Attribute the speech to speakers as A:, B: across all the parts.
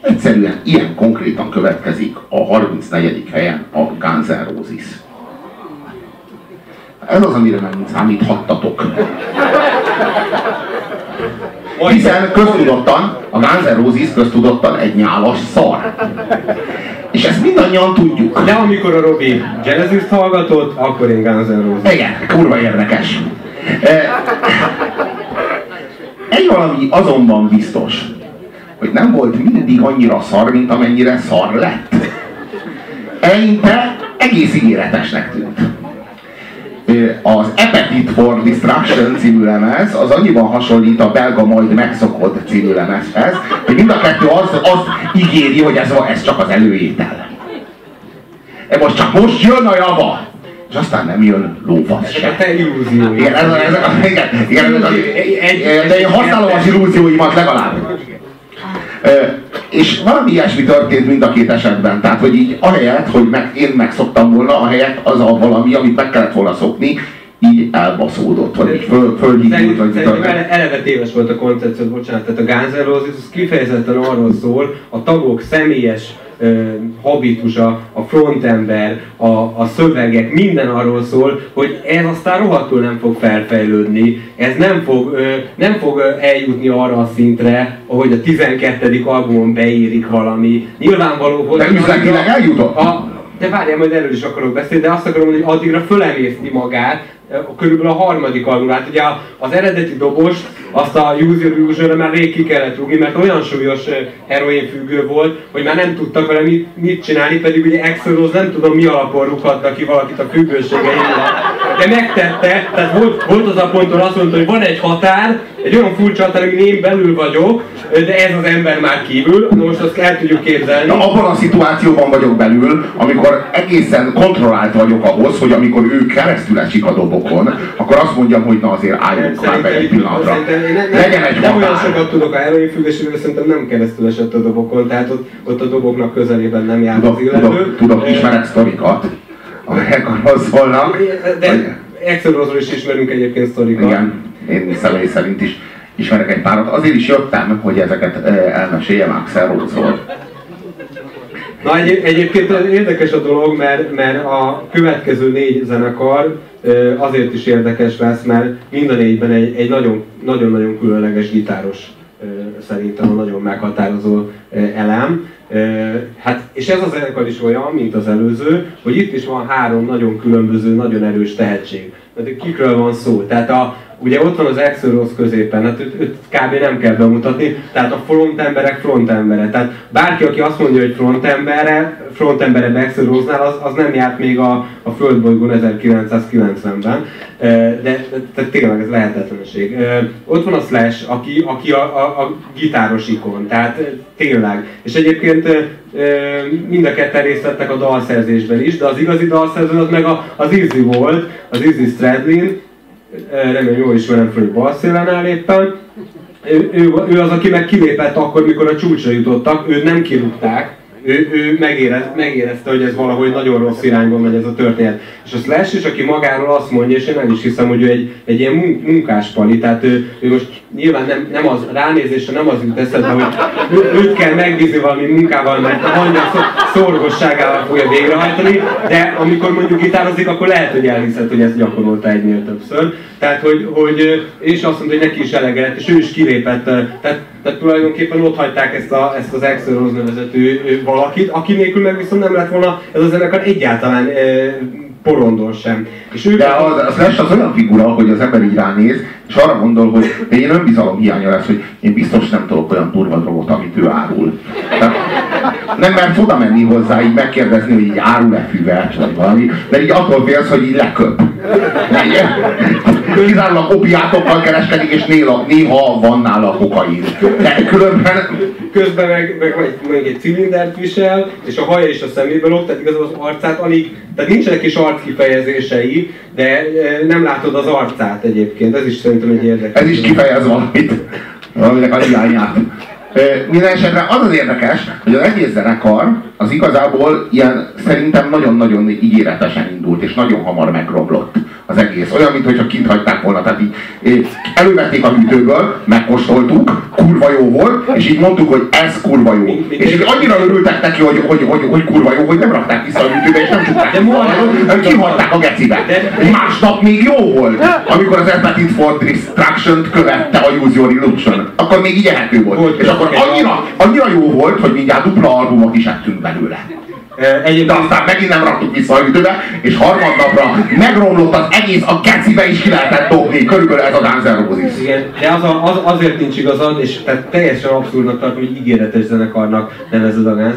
A: Egyszerűen ilyen konkrétan következik a 34. helyen a Guns N' Roses. Ez az, amire nem számíthattatok. Hiszen köztudottan, a Guns N' Roses köztudottan egy nyálas szar. És ezt mindannyian tudjuk.
B: De amikor a Robi Genesis hallgatott, akkor én Guns N' Roses.
A: Igen, kurva érdekes. Egy valami azonban biztos, hogy nem volt mindig annyira szar, mint amennyire szar lett. Eleinte egész ígéretesnek tűnt. Az Appetite for Distraction című lemez az annyiban hasonlít a belga majd megszokott című lemezhez, hogy mind a kettő az, az ígéri, hogy ez, ez csak az előétel. E most csak most jön a java! és aztán nem jön lófasz
B: se. te illúzióid.
A: Igen, ez, ez, igen, igen, ez, de én használom az illúzióimat legalább. És valami ilyesmi történt mind a két esetben. Tehát, hogy így ahelyett, hogy meg, én megszoktam volna, ahelyett az a valami, amit meg kellett volna szokni, így elbaszódott, vagy így föl, fölhívult, vagy
B: Szerintem eleve téves volt a koncepció, bocsánat, tehát a Guns N' Roses kifejezetten arról szól, a tagok személyes habitusa, a frontember, a, a szövegek, minden arról szól, hogy ez aztán rohadtul nem fog felfejlődni, ez nem fog, nem fog eljutni arra a szintre, ahogy a 12. albumon beírik valami. Nyilvánvaló, hogy...
A: De üzletileg eljutott?
B: A, de várjál, majd erről is akarok beszélni, de azt akarom mondani, hogy addigra fölemészti magát, körülbelül a harmadik albumát. Ugye az eredeti dobost, azt a Use Your Illusion már rég ki kellett rúgni, mert olyan súlyos heroin függő volt, hogy már nem tudtak vele mit, mit csinálni, pedig ugye Exodus nem tudom mi alapon rúghatta ki valakit a függőségeivel. De megtette, tehát volt, volt az a ponton azt mondta, hogy van egy határ, egy olyan furcsa határ, amin én belül vagyok, de ez az ember már kívül, Na most azt el tudjuk képzelni.
A: Na, abban a szituációban vagyok belül, amikor egészen kontrollált vagyok ahhoz, hogy amikor ő keresztül esik a dobokon, akkor azt mondjam, hogy na azért álljunk már be egy pillanatra. Legyen egy
B: Nem olyan sokat tudok a heroin függésről, szerintem nem keresztül esett a dobokon, tehát ott, ott a doboknak közelében nem járt
A: tudok, az illető. Tudok, tudok ismerek sztorikat, amelyek arról szólnak.
B: De Exodusról is ismerünk egyébként sztorikat.
A: Igen, én személy szerint is ismerek egy párat. Azért is jöttem, hogy ezeket elmeséljem Axel Rose-ról.
B: Na egy, egyébként érdekes a dolog, mert, mert a következő négy zenekar azért is érdekes lesz, mert mind a négyben egy, egy nagyon, nagyon-nagyon különleges gitáros szerintem a nagyon meghatározó elem. Hát, és ez a zenekar is olyan, mint az előző, hogy itt is van három nagyon különböző, nagyon erős tehetség. Tehát kikről van szó? Tehát a, ugye ott van az Exodus középen, hát őt, őt kb. nem kell bemutatni, tehát a front emberek front embere. Tehát bárki, aki azt mondja, hogy front embere, front embere Exodusnál, az, az nem járt még a, a Földbolygón 1990-ben, de, de, tényleg ez lehetetlenség. Ott van a Slash, aki, aki a, a, a gitáros ikon, tehát tényleg. És egyébként mind a ketten részt vettek a dalszerzésben is, de az igazi dalszerző az meg az Izzy volt, az Izzy Stradlin, remélem jól ismerem föl, hogy balszélen áll éppen. Ő, ő, ő, az, aki meg kilépett akkor, mikor a csúcsra jutottak, őt nem kirúgták, ő, ő megérez, megérezte, hogy ez valahogy nagyon rossz irányba megy ez a történet. És a Slash is, aki magáról azt mondja, és én nem is hiszem, hogy ő egy, egy ilyen munkáspali, tehát ő, ő most nyilván nem, nem az ránézésre nem az jut eszedbe, hogy őt kell megbízni valami munkával, mert a hangja szorgosságával fogja végrehajtani, de amikor mondjuk gitározik, akkor lehet, hogy elhiszed, hogy ezt gyakorolta egynél többször. Tehát, hogy, hogy és azt mondta, hogy neki is elege lett, és ő is kilépett. Tehát, tehát tulajdonképpen ott hagyták ezt, a, ezt az Axel Rose valakit, aki nélkül meg viszont nem lett volna ez a zenekar egyáltalán porondon sem.
A: És ő De az, az lesz az olyan figura, hogy az ember így ránéz, és arra gondol, hogy én önbizalom hiánya lesz, hogy én biztos nem tudok olyan turva drogot, amit ő árul. Tehát nem mert oda menni hozzá, így megkérdezni, hogy így árul-e füvet, vagy valami, de így attól félsz, hogy így leköp. Kizárólag opiátokkal kereskedik, és néha, néha van nála kokain. De különben...
B: Közben meg, meg, meg, meg egy cilindert visel, és a haja is a szemébe lóg, tehát igazából az arcát alig, tehát nincsenek is arckifejezései, de e, nem látod az arcát egyébként, ez is szerintem egy érdekes.
A: Ez is kifejez valamit, valaminek a hiányát. Minden esetre az az érdekes, hogy az egész zenekar az igazából ilyen szerintem nagyon-nagyon ígéretesen indult, és nagyon hamar megromlott az egész. Olyan, mintha kint hagyták volna. Tehát így elővették a hűtőből, megkóstoltuk, kurva jó volt, és így mondtuk, hogy ez kurva jó. És így annyira örültek neki, hogy, hogy, hogy, hogy kurva jó, hogy nem rakták vissza a hűtőbe, és nem csukták. De hanem kihagyták a gecibe. Másnap még jó volt, amikor az Appetite for Destruction-t követte a Use Your Illusion. Akkor még így ehető volt. És akkor annyira, annyira jó volt, hogy mindjárt dupla albumot is ettünk belőle. Egyébként... De aztán megint nem raktuk vissza a ütőbe, és harmadnapra megromlott az egész, a kecibe is ki lehetett dobni. Körülbelül ez a Guns.
B: Igen, de az, a, az, azért nincs igazad, és tehát teljesen abszurdnak tartom, hogy ígéretes zenekarnak nevezed a Guns.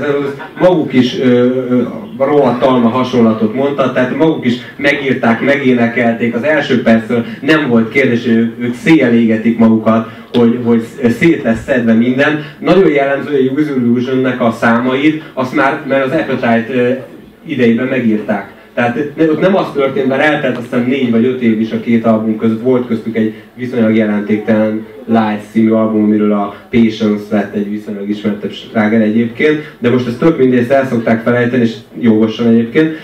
B: Maguk is ö, ö, rohadt talma hasonlatot mondta, tehát maguk is megírták, megénekelték. Az első percről nem volt kérdés, hogy ők, széjjel égetik magukat, hogy, hogy szét lesz szedve minden. Nagyon jellemző a Use Illusion-nek a számait, azt már, mert az Appetite idejében megírták. Tehát ott nem az történt, mert eltelt aztán négy vagy öt év is a két album között, volt köztük egy viszonylag jelentéktelen Light című album, amiről a Patience lett egy viszonylag ismertebb sláger egyébként, de most ezt tök mindegy, el szokták felejteni, és jogosan egyébként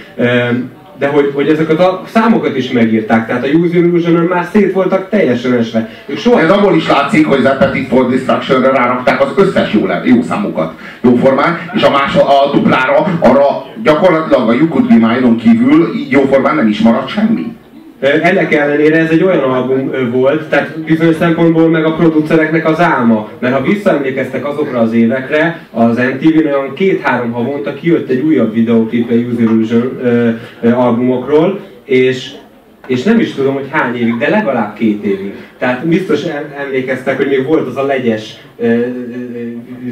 B: de hogy, hogy ezeket a számokat is megírták, tehát a Use illusion már szét voltak teljesen esve.
A: Ők soha... Ez abból is látszik, hogy az Appetite for Destruction-re rárakták az összes jó, jó számokat, jó formán, és a, más, a duplára, arra gyakorlatilag a You Could Be kívül jó formán nem is maradt semmi.
B: Ennek ellenére ez egy olyan album volt, tehát bizonyos szempontból meg a producereknek az álma. Mert ha visszaemlékeztek azokra az évekre, az MTV-n olyan két-három havonta kijött egy újabb videóklip a Use Illusion albumokról, és és nem is tudom, hogy hány évig, de legalább két évig. Tehát biztos emlékeztek, hogy még volt az a legyes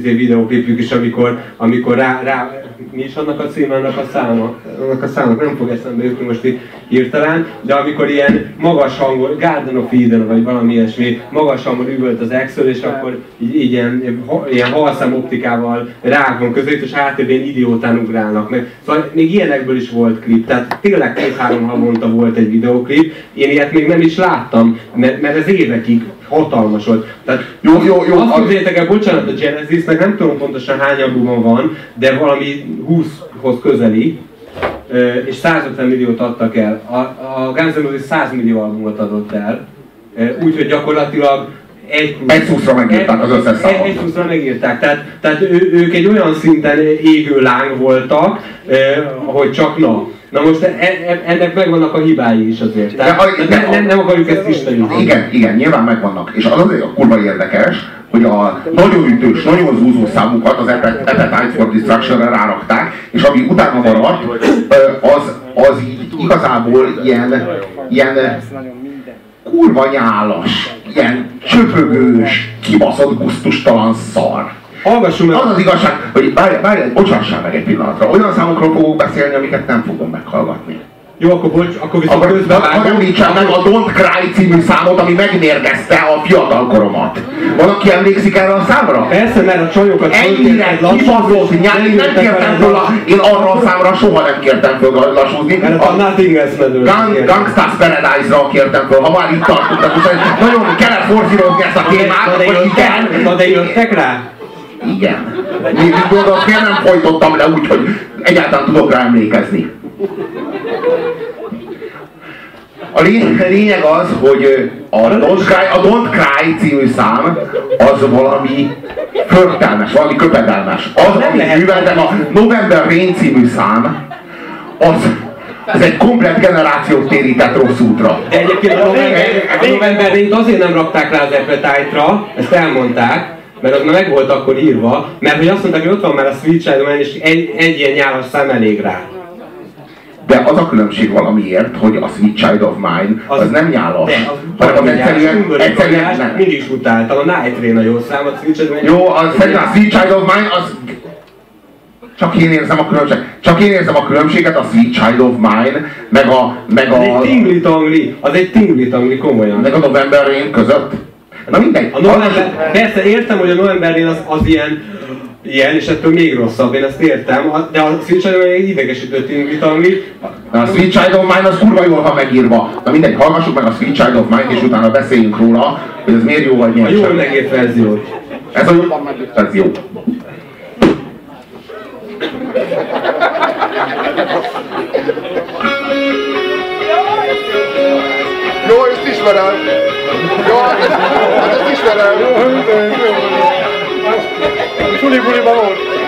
B: videóklipjük is, amikor, amikor rá, rá, mi is annak a annak a száma, annak a számnak nem fog eszembe jutni most itt hirtelen, de amikor ilyen magas hangon, Garden of Eden, vagy valami ilyesmi, magas hangon üvölt az Excel, és akkor így, így ilyen, ilyen halszám optikával rágban között, és háttérben idiótán ugrálnak meg. Szóval még ilyenekből is volt klip, tehát tényleg két-három havonta volt egy videóklip, én ilyet még nem is láttam, mert, mert ez évekig hatalmas volt. Tehát jó, jó, jó, azt képzeljétek el, bocsánat, a Genesisnek nem tudom pontosan hány albuma van, de valami 20-hoz közeli, és 150 milliót adtak el. A, a Guns N' Roses 100 millió albumot adott el, úgyhogy gyakorlatilag
A: egy, egy szuszra megírták az összes számot.
B: Egy, szuszra megírták, tehát, tehát ő, ők egy olyan szinten égő láng voltak, hogy csak na. Na most e, e, ennek megvannak a hibái is azért. Tehát a, ne, nem, nem akarjuk ezt isteníteni.
A: Igen, igen, nyilván megvannak. És az azért a kurva érdekes, hogy a nagyon ütős, nagyon zúzó számukat az Appetite for Destruction-re rárakták, és ami utána maradt, az, az így igazából ilyen, ilyen kurva nyálas, ilyen csöpögős, kibaszott, gusztustalan szar.
B: Hallgassunk meg!
A: Az az igazság, hogy várj, várj, bocsássál meg egy pillanatra. Olyan számokról fogok beszélni, amiket nem fogom meghallgatni.
B: Jó, akkor bocs, akkor viszont
A: akkor, közben vágom. említsem meg a Don't Cry című számot, ami megmérgezte a fiatalkoromat. Valaki emlékszik erre a számra?
B: Persze, mert a csajokat
A: Ennyire kibaszott nyár, én nem kértem föl, a, én arra a számra soha nem kértem föl lassúzni.
B: Mert a, Nothing Else
A: Gang, Gangsta's Paradise-ra kértem föl, ha már itt tartottak, nagyon kellett forszírozni ezt a témát, hogy
B: igen. Na de jöttek rá?
A: Igen. Még gondolod, miért nem folytottam le úgy, hogy egyáltalán tudok rá emlékezni. A lényeg az, hogy a Don't Cry, a Don't Cry című szám az valami förtelmes, valami köpedelmes. Az, amit műveltem, a November Rain című szám, az ez egy komplet generációt térített rossz útra.
B: De egyébként a November, a November Rain azért nem rakták rá az Appetite-ra, ezt elmondták, mert az már meg volt akkor írva, mert hogy azt mondták, hogy ott van már a Sweet Child Man, és egy, egy ilyen nyálas szám elég rá.
A: De az a különbség valamiért, hogy a Sweet Child of Mine az, az nem nyálas, de, az hanem az egyszerűen, egyszerűen
B: nem. Mindig is utáltam, a Night Rain a jó szám, a Sweet Child of
A: Mine. Jó, az, szerintem a Sweet Child of Mine az csak én érzem a különbséget. Csak én érzem a különbséget a Sweet Child of Mine, meg a... Meg a
B: az egy tingli tangli, az egy tingli tangli komolyan.
A: Meg a November Rain között. Na mindegy.
B: A november, persze értem, hogy a novemberén az, az ilyen, ilyen, és ettől még rosszabb, én ezt értem, de a Switch egy idegesítő tinglitangi.
A: A Sweet Child of Mine az kurva jól van megírva. Na mindegy, hallgassuk meg a Sweet Child of Mine, és utána beszéljünk róla, hogy ez miért jó vagy miért
B: A jól megírt verziót.
A: Ez a jól megírt verzió.
B: Jó, ezt ismerem. Jó, hát ezt ismerem.
C: Puli पुली Baba